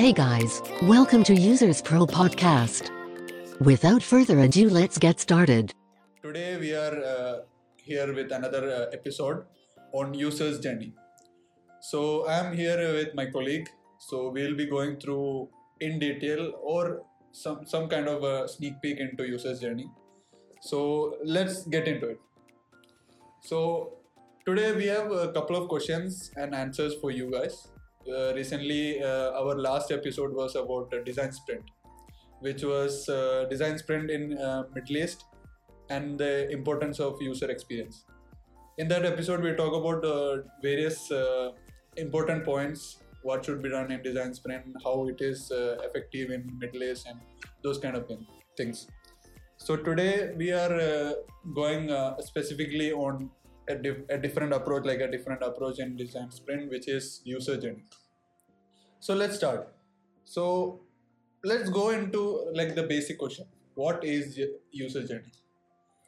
Hey guys, welcome to Users Pro Podcast. Without further ado, let's get started. Today we are uh, here with another uh, episode on user's journey. So I am here with my colleague. So we'll be going through in detail or some some kind of a sneak peek into user's journey. So let's get into it. So today we have a couple of questions and answers for you guys. Uh, recently, uh, our last episode was about design sprint, which was uh, design sprint in uh, Middle East and the importance of user experience. In that episode, we talk about various important points, what should be done in design sprint, how it is effective in Middle East, and those kind of thing, things. So today we are going specifically on a, a different approach, like a different approach in design sprint, which is user journey. So let's start. So let's go into like the basic question: What is user journey?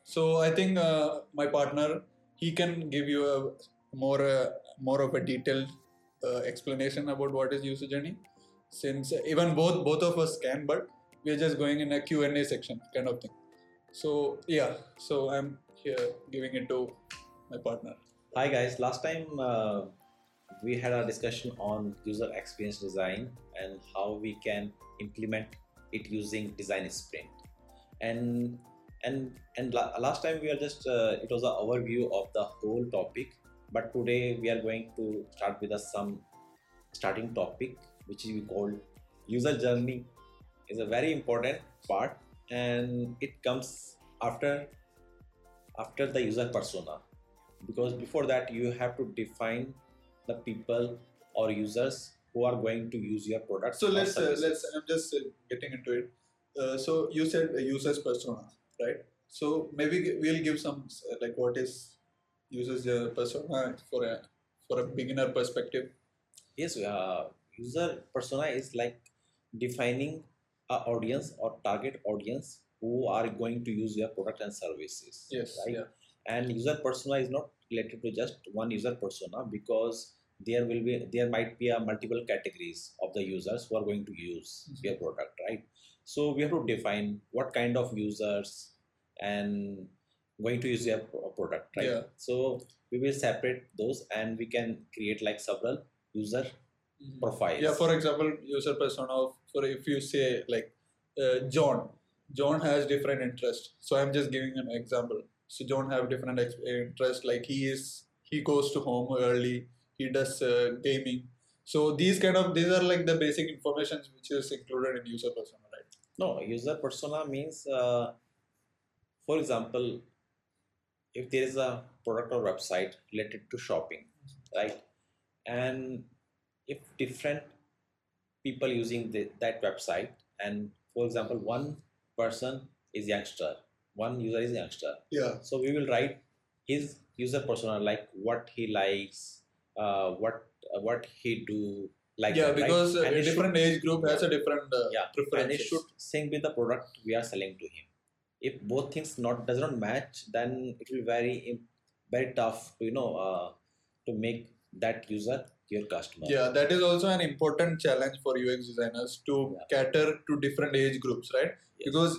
So I think uh, my partner he can give you a more uh, more of a detailed uh, explanation about what is user journey. Since even both both of us can, but we are just going in a Q and A section kind of thing. So yeah, so I'm here giving it to my partner. Hi guys, last time uh, we had a discussion on user experience design and how we can implement it using design sprint. And and and la- last time we are just uh, it was an overview of the whole topic, but today we are going to start with a some starting topic which we called user journey is a very important part and it comes after after the user persona because before that you have to define the people or users who are going to use your product So let's uh, let's. I'm just uh, getting into it. Uh, so you said a user's persona, right? So maybe we'll give some uh, like what is user's uh, persona for a for a beginner perspective. yes uh, user persona is like defining a audience or target audience who are going to use your product and services Yes. right Yeah. And user persona is not related to just one user persona because there will be there might be a multiple categories of the users who are going to use Mhm. your product right so we have to define what kind of users and going to use your product right Yeah. so we will separate those and we can create like several user Mhm. profiles Yeah. For example, user persona. Of, for if you say like uh, John, John has different interest. So I'm just giving an example. So John have different interest. Like he is he goes to home early. He does uh, gaming. So these kind of these are like the basic information which is included in user persona, right? No, user persona means, uh, for example, if there is a product or website related to shopping, right? And if different people using the, that website, and for example, one person is youngster, one user is a youngster, Yeah. so we will write his user persona like what he likes, uh, what uh, what he do, like yeah, that, because And a it should- different age group has a different uh, Yeah, preferences. and it should sync with the product we are selling to him if both things not does not match then it will be very very tough to you know uh, to make that user your customer Yeah, that is also an important challenge for UX designers to Yeah. cater to different age groups, right? Yes. Because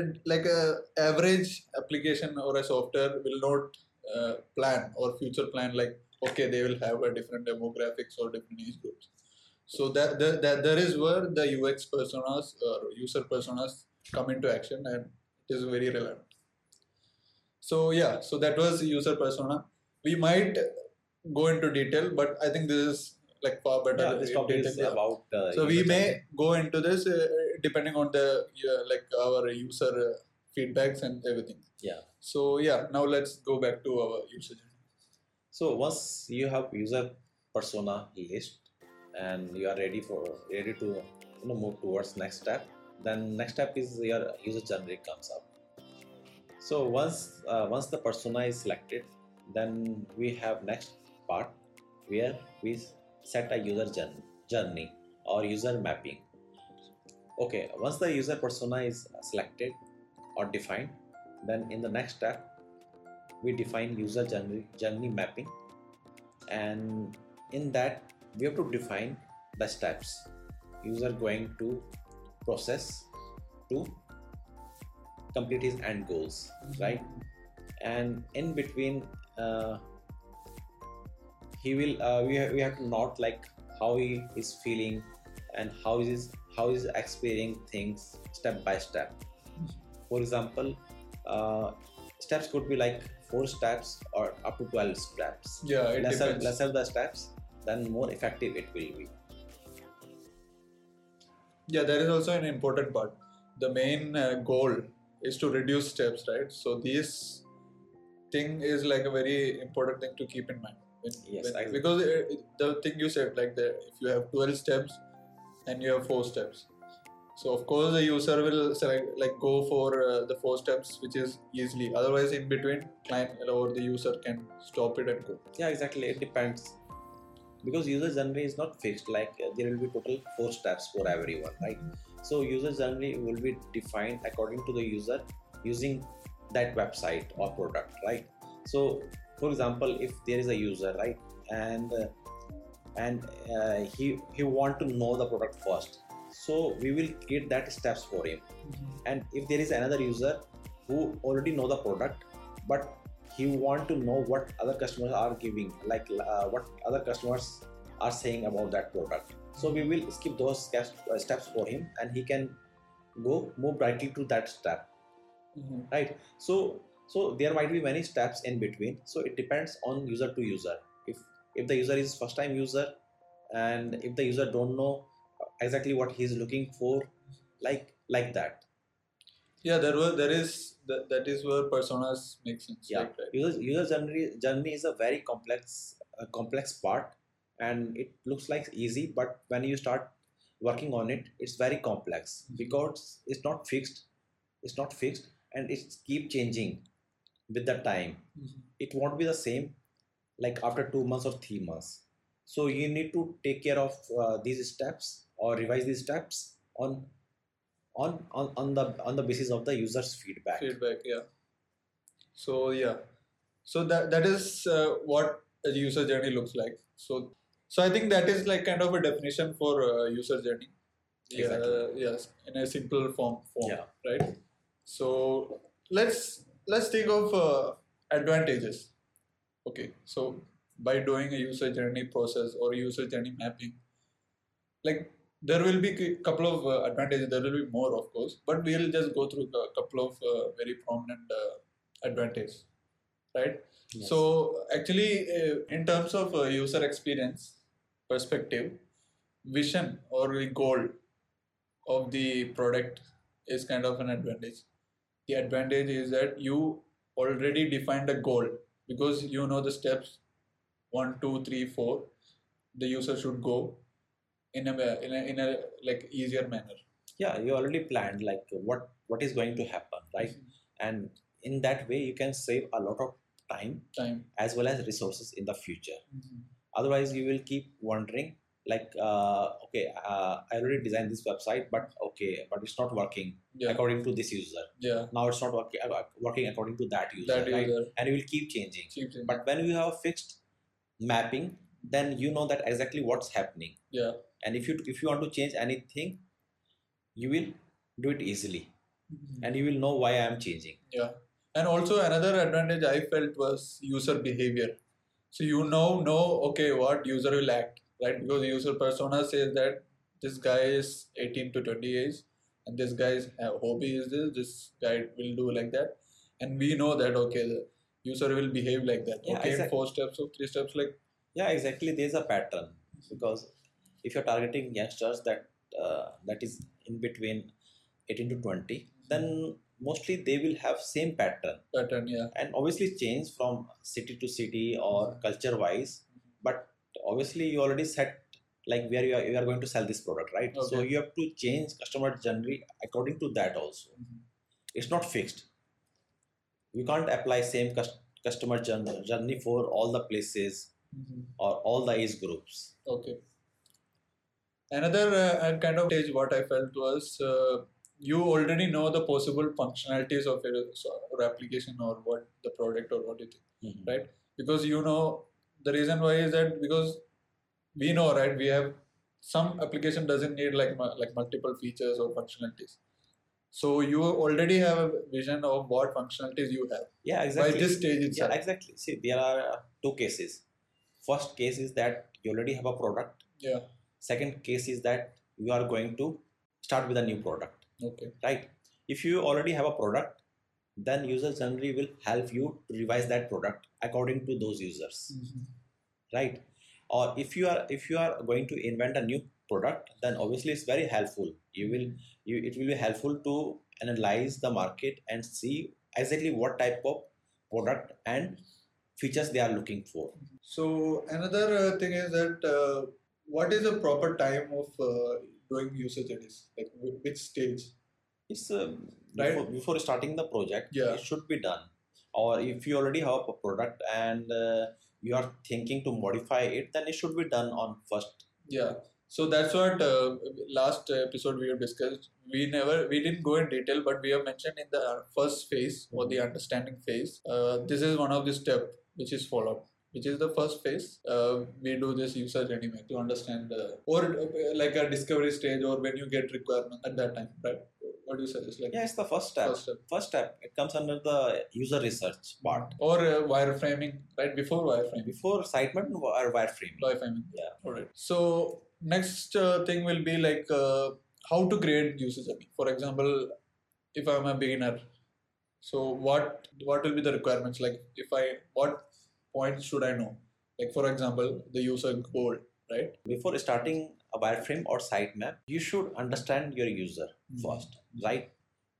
it, like a average application or a software will not uh, plan or future plan like okay they will have a different demographics or different age groups. So that, that, that there is where the UX personas or user personas come into action and it is very relevant. So yeah, so that was user persona. We might go into detail, but I think this is like far better. yeah, this topic is about uh, So we may go into this uh, depending on the like our user uh, feedbacks and everything. Yeah. So yeah, now let's go back to our user journey. so once you have user persona list and you are ready for ready to you know move towards next step then next step is your user journey comes up so once uh, once the persona is selected then we have next part where we set a user journey or user mapping okay once the user persona is selected or defined then in the next step we define user journey, journey mapping. And in that we have to define the steps. User going to process to complete his end goals right? And in between uh, he will uh, we, have, we have to note like how he is feeling and how is how is experiencing things step by step for example uh, steps could be like four steps or up to 12 steps Yeah, it lesser depends. lesser the steps then more effective it will be Yeah, there is also an important part. The main uh, goal is to reduce steps, right? So this thing is like a very important thing to keep in mind. When, Yes, when- because uh, the thing you said, like the, if you have 12 steps and you have four steps, so of course the user will select like go for uh, the four steps, which is easily. Otherwise, in between, client or the user can stop it and go. yeah exactly. It depends. Because user journey is not fixed. Like uh, there will be total four steps for everyone right? So user journey will be defined according to the user using that website or product right? So for example if there is a user right and uh, and uh, he he want to know the product first. So we will create that steps for him. And if there is another user who already know the product but he want to know what other customers are giving like uh, what other customers are saying about that product. So we will skip those steps, uh, steps for him and he can go move directly to that step. Right? So so there might be many steps in between. So it depends on user to user if the user is first time user and if the user don't know exactly what he is looking for like like that Yeah, there were there is that, that is where personas make sense. Yeah. right, right. user user journey journey is a very complex uh, complex part and it looks like easy but when you start working on it it's very complex Mhm. because it's not fixed it's not fixed and it's keep changing with the time it won't be the same like after two months or three months. So you need to take care of uh, these steps or revise these steps on on on, on the on the basis of the user's feedback. Feedback yeah. So yeah. So that that is uh, what a user journey looks like. So so i think that is like kind of a definition for uh, user journey. Yeah Exactly. yes in a simple form form Yeah. right? So let's let's think of uh, advantages okay so by doing a user journey process or user journey mapping like there will be a couple of uh, advantages. There will be more of course but we'll just go through a couple of uh, very prominent uh, advantages right? Yes. so actually uh, in terms of uh, user experience perspective vision or the goal of the product is kind of an advantage. The advantage is that you already defined a goal because you know the steps one two three four the user should go in a in a, in a like easier manner. Yeah you already planned like what what is going to happen right? Mm-hmm. And in that way you can save a lot of time time. as well as resources in the future. Mm-hmm. Otherwise you will keep wondering like uh, okay uh, i already designed this website but okay but it's not working yeah. according to this user. Yeah. Now it's not working, uh, working according to that user that right? user. And it will keep changing. Keeps in- but when you have fixed mapping then you know that exactly what's happening. Yeah. And if you if you want to change anything you will do it easily. And you will know why i am changing. Yeah. And also another advantage I felt was user behavior. So you now know okay what user will act, right? Because user persona says that this guy is 18 to 20 years and this guy's uh, hobby is this, this guy will do like that. And we know that okay the user will behave like that. Yeah, okay, in exact- four steps or three steps like yeah exactly there's a pattern because if you're targeting youngsters that uh, that is in between 18 to 20 then mostly they will have same pattern pattern, yeah. and obviously change from city to city or culture wise but obviously you already set like where you are, you are going to sell this product right? So you have to change customer journey according to that also. It's not fixed. You can't apply same cus- customer journey, journey for all the places or all the age groups. Okay. Another uh, kind of stage what I felt was uh, you already know the possible functionalities of your, or application or what the product or what you think Mhm. right? Because you know the reason why is that because we know right we have some application doesn't need like like multiple features or functionalities. So you already have a vision of what functionalities you have Yeah, exactly. by this stage itself yeah, exactly. See, there are two cases. First case is that you already have a product. Yeah. Second case is that you are going to start with a new product, Okay. right? If you already have a product, then user journey will help you to revise that product according to those users, mm-hmm. Right? Or if you are if you are going to invent a new product, then obviously it's very helpful. You will you it will be helpful to analyze the market and see exactly what type of product and features they are looking for. So another uh, thing is that uh, what is the proper time of uh, doing user journeys? Like which stage? It's um, Right. before, before starting the project, Yeah. it should be done. Or if you already have a product and uh, you are thinking to modify it, then it should be done on first. Yeah. So that's what uh, last episode we have discussed. We never, we didn't go in detail, but we have mentioned in the uh, first phase or the understanding phase. Uh, this is one of the step which is followed. Which is the first phase? Uh, we do this user journey map to understand, uh, or uh, like a discovery stage, or when you get requirement at that time, right? What do you suggest? Like Yeah, it's the first step. first step, First step, it comes under the user research part. or uh, wireframing, right before wireframing. Before sitemap or wireframing. wireframing. Yeah. All right. So next uh, thing will be like uh, how to create user journey. For example, if I'm a beginner, so what what will be the requirements? Like if I what points should I know? Like for example, the user goal, right? Before starting a wireframe or sitemap, you should understand your user hmm. first, right?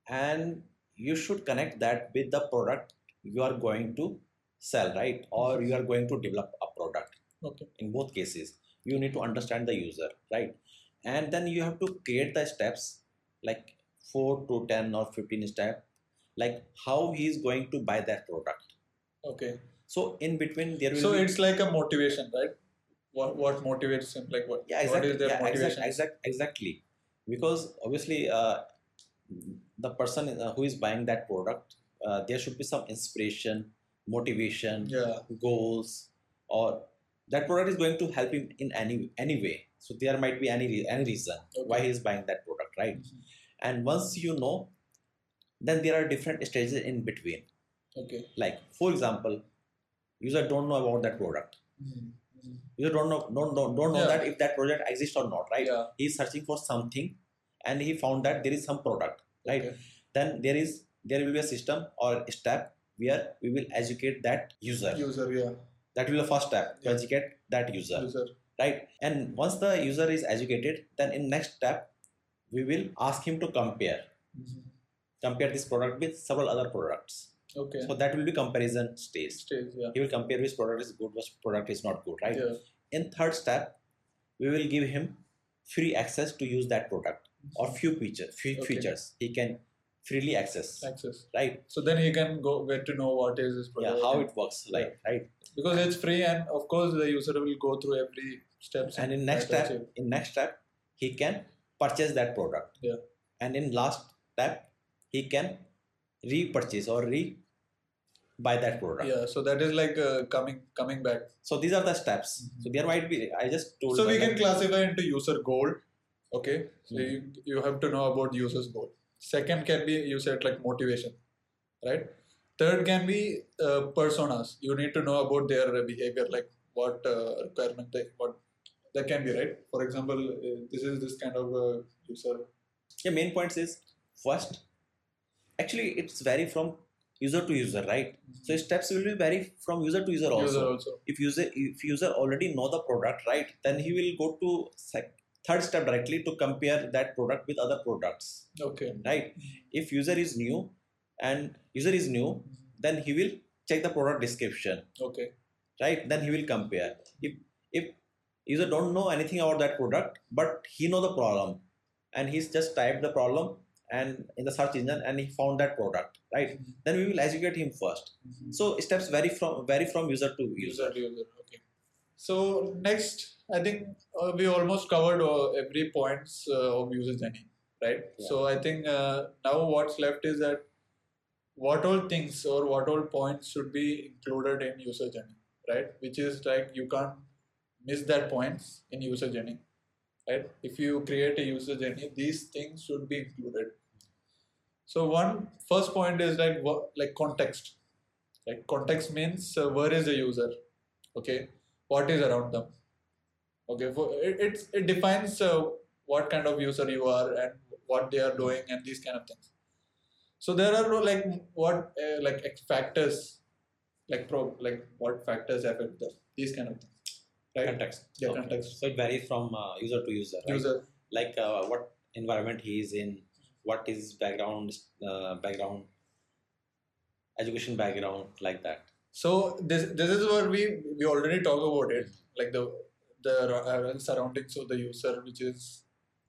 And you should connect that with the product you are going to sell, right? Or you are going to develop a product. Okay. In both cases, you need to understand the user, right? And then you have to create the steps like 4 to 10 or 15 steps, like how he is going to buy that product. Okay. So in between there will So be it's like a motivation, right? What what motivates him? Like what? yeah What exactly is their yeah, motivation? exact, exact, exactly because obviously uh, the person uh, who is buying that product uh, there should be some inspiration motivation Yeah. goals or that product is going to help him in any any way so there might be any any reason why he is buying that product right Mhm. and once you know then there are different stages in between Okay. like for example user don't know about that product Mhm. User don't know don't, don't, don't know Yeah. that if that project exists or not right Yeah. he is searching for something and he found that there is some product right Okay. then there is there will be a system or a step where we will educate that user User. Yeah. that will be the first step to Yeah. educate that user User. right and once the user is educated then in next step we will ask him to compare Mhm. compare this product with several other products Okay. so that will be comparison stage Stage. Yeah. he will compare which product is good which product is not good right Yeah. in third step we will give him free access to use that product or few feature few Okay. features he can freely access Access. right So then he can go get to know what is his yeah how it works like right because it's free and of course the user will go through every steps and in next step achieve. in next step he can purchase that product Yeah. and in last step he can repurchase or re buy that product Yeah. So that is like uh, coming coming back. so these are the steps Mhm. so there might be i just told So we can classify into user goal. Okay. So Mhm. you, you have to know about user's goal. Second can be you said like motivation, right? Third can be uh, personas. You need to know about their behavior, like what uh, requirement they what that can be right. For example, uh, this is this kind of uh, user. yeah main points is first actually it's vary from user to user right? Mm-hmm. So steps will be vary from user to user also user also. if user if user already know the product right then he will go to sec- third step directly to compare that product with other products. Okay. right? Mm-hmm. If user is new and user is new mm-hmm. then he will check the product description. Okay. right? Then he will compare. If if user don't know anything about that product but he know the problem and he's just typed the problem and in the search engine and he found that product right then we will educate him first so steps vary from vary from user to user user to user. Okay. So next, I think uh, we almost covered uh, every points uh, of user journey, right? Yeah. So I think uh, now what's left is that what all things or what all points should be included in user journey, right? Which is like you can't miss that points in user journey. Right? If you create a user journey, these things should be included. So one first point is like like context. Like context means uh, where is the user, okay? What is around them, okay? For it it defines uh, what kind of user you are and what they are doing and these kind of things. So there are like what uh, like factors, like pro like what factors affect them. These kind of things, right? Context. Yeah, Okay. context. So it varies from uh, user to user. Right? User. Like uh, what environment he is in, what is background, uh, background, education background, like that. So this this is where we we already talk about it, like the the uh, surroundings of the user, which is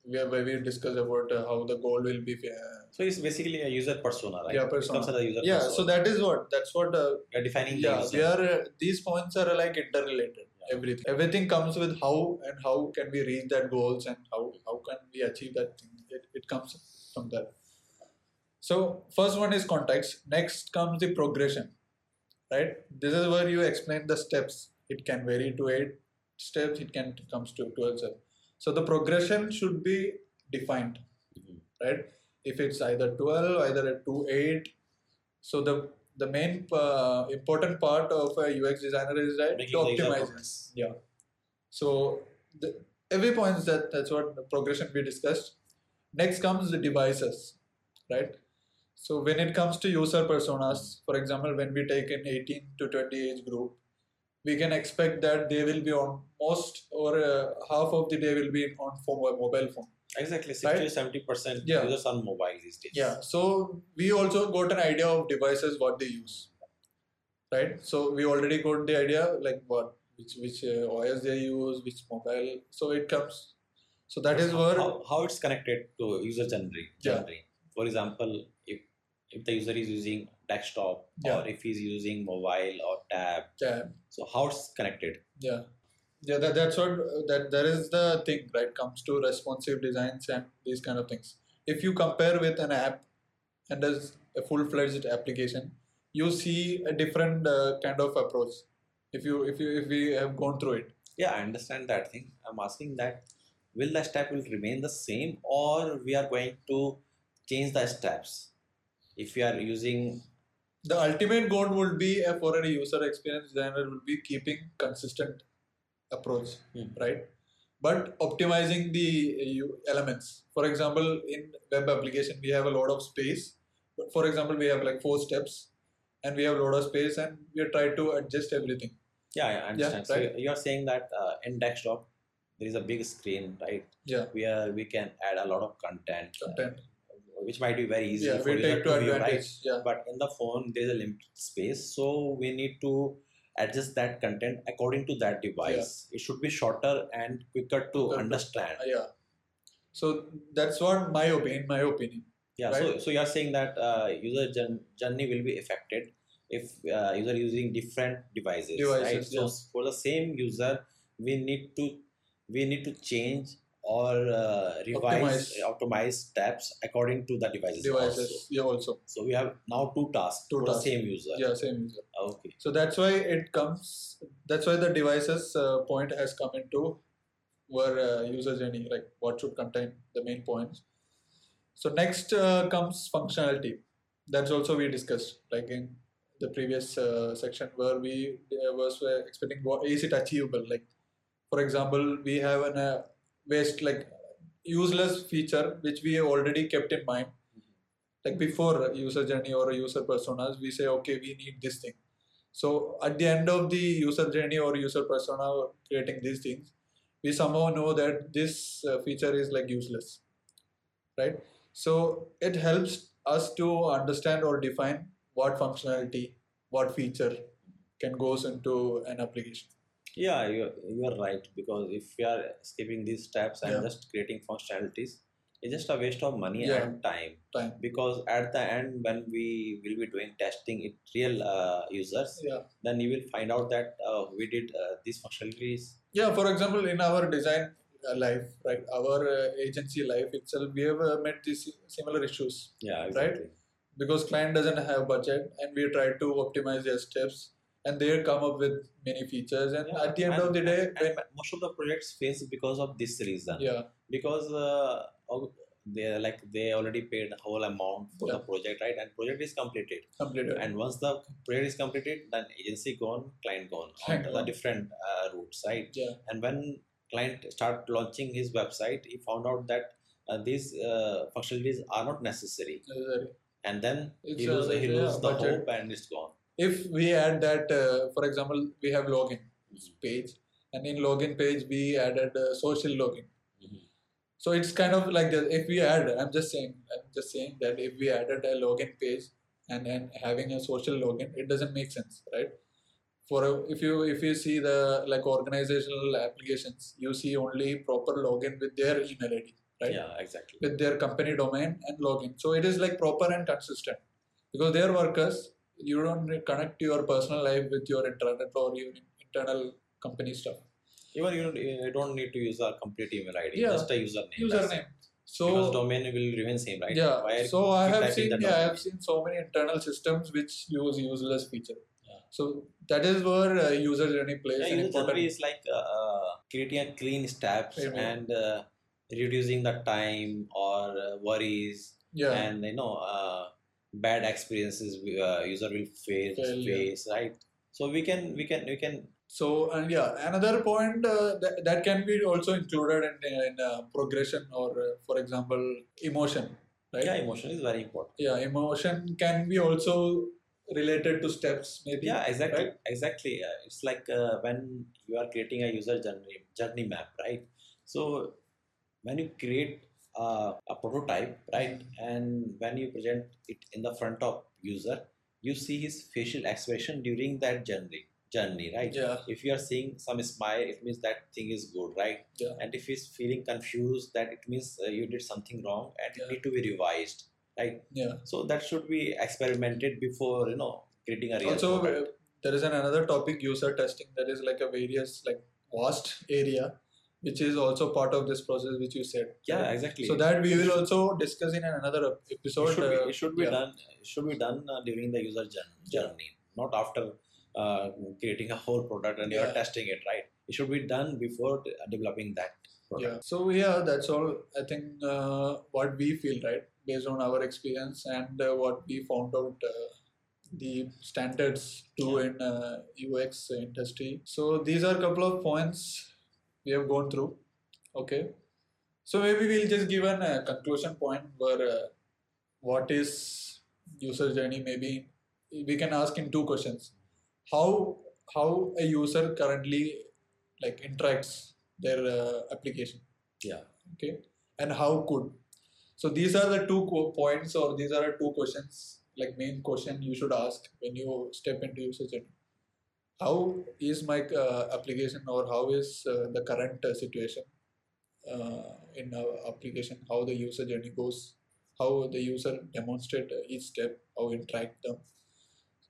where where we discuss about uh, how the goal will be. Uh, So it's basically a user persona, right? Yeah, persona. comes as a user yeah, persona. so that is what that's what. Uh, defining yeah, the user. are. Uh, these points are like interrelated. Everything everything comes with how and how can we reach that goals and how how can we achieve that thing. It, it comes from there. So first one is context. Next comes the progression. Right. This is where you explain the steps. It can vary to eight steps. It can comes to twelve steps. So the progression should be defined. Mhm. Right. If it's either twelve, either a two eight. So the the main uh, important part of a UX designer is right Making to optimize. Yeah. So the, every point is that that's what the progression we discussed. Next comes the devices, right? So when it comes to user personas, for example, when we take an 18 to 20 age group, we can expect that they will be on most or uh, half of the day will be on phone, mobile phone. Exactly, 60 Right? to 70 percent Yeah. users on mobile these days. Yeah. So we also got an idea of devices what they use, right? So we already got the idea like what which which uh, OS they use, which mobile. So it comes. So that is where how, how it's connected to user journey. Yeah. journey. For example, if if the user is using desktop Yeah. or if he's using mobile or tab, yeah, so how it's connected? yeah, yeah. That, that's what that there is the thing right comes to responsive designs and these kind of things. If you compare with an app and as a full fledged application, you see a different uh, kind of approach. If you if you if we have gone through it. Yeah, I understand that thing. I'm asking that will the step will remain the same or we are going to change the steps? If we are using the ultimate goal would be uh, for a user experience designer will be keeping consistent approach Hmm. right but optimizing the uh, elements for example in web application we have a lot of space but for example we have like four steps and we have a lot of space and we try to adjust everything yeah, I understand. so right. you are saying that uh, in desktop there is a big screen, right? yeah Where we can add a lot of content, uh, content which might be very easy yeah for we user take to view, right? yeah but in the phone there is a limited space so we need to adjust that content according to that device. It should be shorter and quicker to Quicker to- understand. Uh, yeah. So that's what my opinion my opinion yeah so, right. so you are saying that uh, user journey will be affected if uh, user using different devices, right? Devices, so yeah. for the same user we need to we need to change or uh, revise Optimize. optimize steps according to the devices, devices also. yeah also so we have now two tasks Two for tasks. the same user yeah same user okay So that's why it comes. That's why the devices uh, point has come into where uh, user journey, like what should contain the main points. So next uh, comes functionality. That's also we discussed, like in the previous uh, section where we uh, was uh, expecting what is it achievable. Like for example, we have an uh, waste like useless feature which we already kept in mind. Like before user journey or user personas, we say okay, we need this thing. So at the end of the user journey or user persona or creating these things, we somehow know that this uh, feature is like useless, right? So it helps us to understand or define what functionality, what feature can goes into an application. Yeah, you you are right because if we are skipping these steps and Yeah. just creating functionalities, it's just a waste of money Yeah. and time. Time. Because at the end, when we will be doing testing it real uh, users, Yeah. then you will find out that uh, we did uh, these functionalities. Yeah. For example, in our design uh, life, right, our uh, agency life itself, we have uh, met these similar issues. Yeah, Right? because client doesn't have budget and we try to optimize their steps and they come up with many features. And Yeah, at the end and- of the day, and when, most of the projects fail because of this reason. yeah, Because uh, they like they already paid the whole amount for the project, right? And project is completed. completed. And once the project is completed, then agency gone, client gone, Client on the different uh, routes, right? yeah, And when client start launching his website, he found out that uh, these uh, functionalities are not necessary, necessary. and then It's he a- lose he yeah, the budget. hope and it's gone. If we add that, uh, for example, we have login page, and in login page we added uh, social login. Mhm. So it's kind of like that. If we add, I'm just saying, I'm just saying that if we added a login page and then having a social login, it doesn't make sense, right? For a, if you if you see the like organizational applications, you see only proper login with their email ID, right? Yeah, exactly. with their company domain and login. So it is like proper and consistent because they're workers. You don't connect your personal life with your internet or your internal company stuff. Even you don't, you don't need to use our complete email ID, Yeah. just a username. Username. because So domain will remain same, right? yeah. Why So I have seen yeah I have seen so many internal systems which use useless feature. Yeah. So that is where uh, user journey plays Yeah, an user important. journey is like uh, creating a clean steps Amen. and uh, reducing the time or uh, worries Yeah. and you know uh, bad experiences uh, user will face face right. So we can we can we can So and yeah, another point uh, that, that can be also included in, in uh, progression or, uh, for example, emotion, right? yeah emotion is very important. yeah emotion can be also related to steps maybe Yeah, exactly, right? exactly. Uh, it's like uh, when you are creating a user journey journey map, right? So when you create uh, a prototype, right, and when you present it in the front of user, you see his facial expression during that journey journey, right? yeah If you are seeing some smile, it means that thing is good, right? Yeah. And if he's feeling confused, that it means uh, you did something wrong and Yeah. it need to be revised, right? yeah So that should be experimented before you know creating a real also product. there is an another topic user testing that is like a various like vast area which is also part of this process which you said Yeah, right? exactly. so that we will also discuss in another ep- it episode should be, uh, it should be yeah. done. It should be done uh, during the user jour- journey, not after uh, creating a whole product and you are testing it. Right? It should be done before de- developing that product. yeah so yeah that's all i think uh, what we feel right based on our experience and uh, what we found out uh, the standards too Yeah. in uh, ux industry so these are a couple of points we have gone through. Okay. So maybe we'll just give an uh, conclusion point where uh, what is user journey? Maybe we can ask in two questions. How how a user currently like interacts their uh, application? Yeah. okay. And how could? So these are the two points or these are the two questions like main question you should ask when you step into user journey how is my uh, application or how is uh, the current uh, situation uh, in our application how the user journey goes how the user demonstrate each step how interact them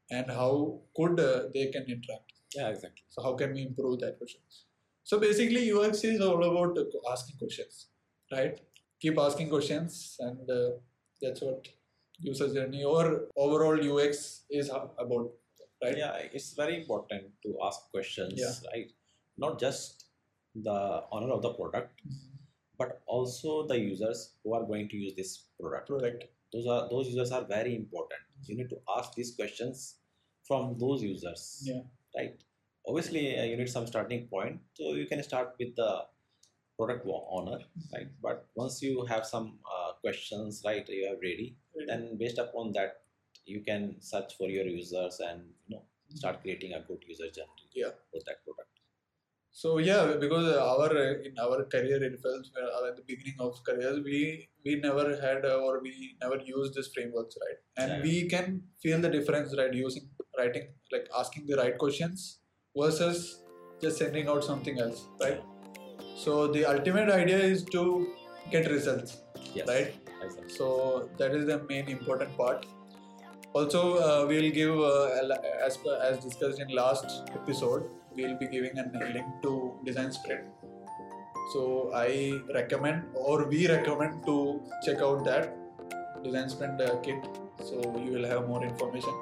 and how could uh, they can interact Yeah, exactly. so how can we improve that question? So basically, UX is all about asking questions, right? Keep asking questions, and uh, that's what user journey or overall UX is about, right? Yeah, it's very important to ask questions, Yeah. right? Not just the owner of the product, but also the users who are going to use this product. Product. Those are those users are very important. You need to ask these questions from those users. Yeah. right obviously uh, you need some starting point so you can start with the product owner right but once you have some uh, questions right you are ready then based upon that you can search for your users and you know start creating a good user journey Yeah. for that product So yeah, because our in our career itself, uh, at the beginning of careers, we we never had uh, or we never used these frameworks, right? And Yeah. we can feel the difference, right? Using writing, like asking the right questions versus just sending out something else, right? So the ultimate idea is to get results, yes right? So that is the main important part. Also, uh, we'll give uh, as as discussed in last episode, we'll be giving a link to Design Sprint. So I recommend or we recommend to check out that Design Sprint uh, kit. So you will have more information.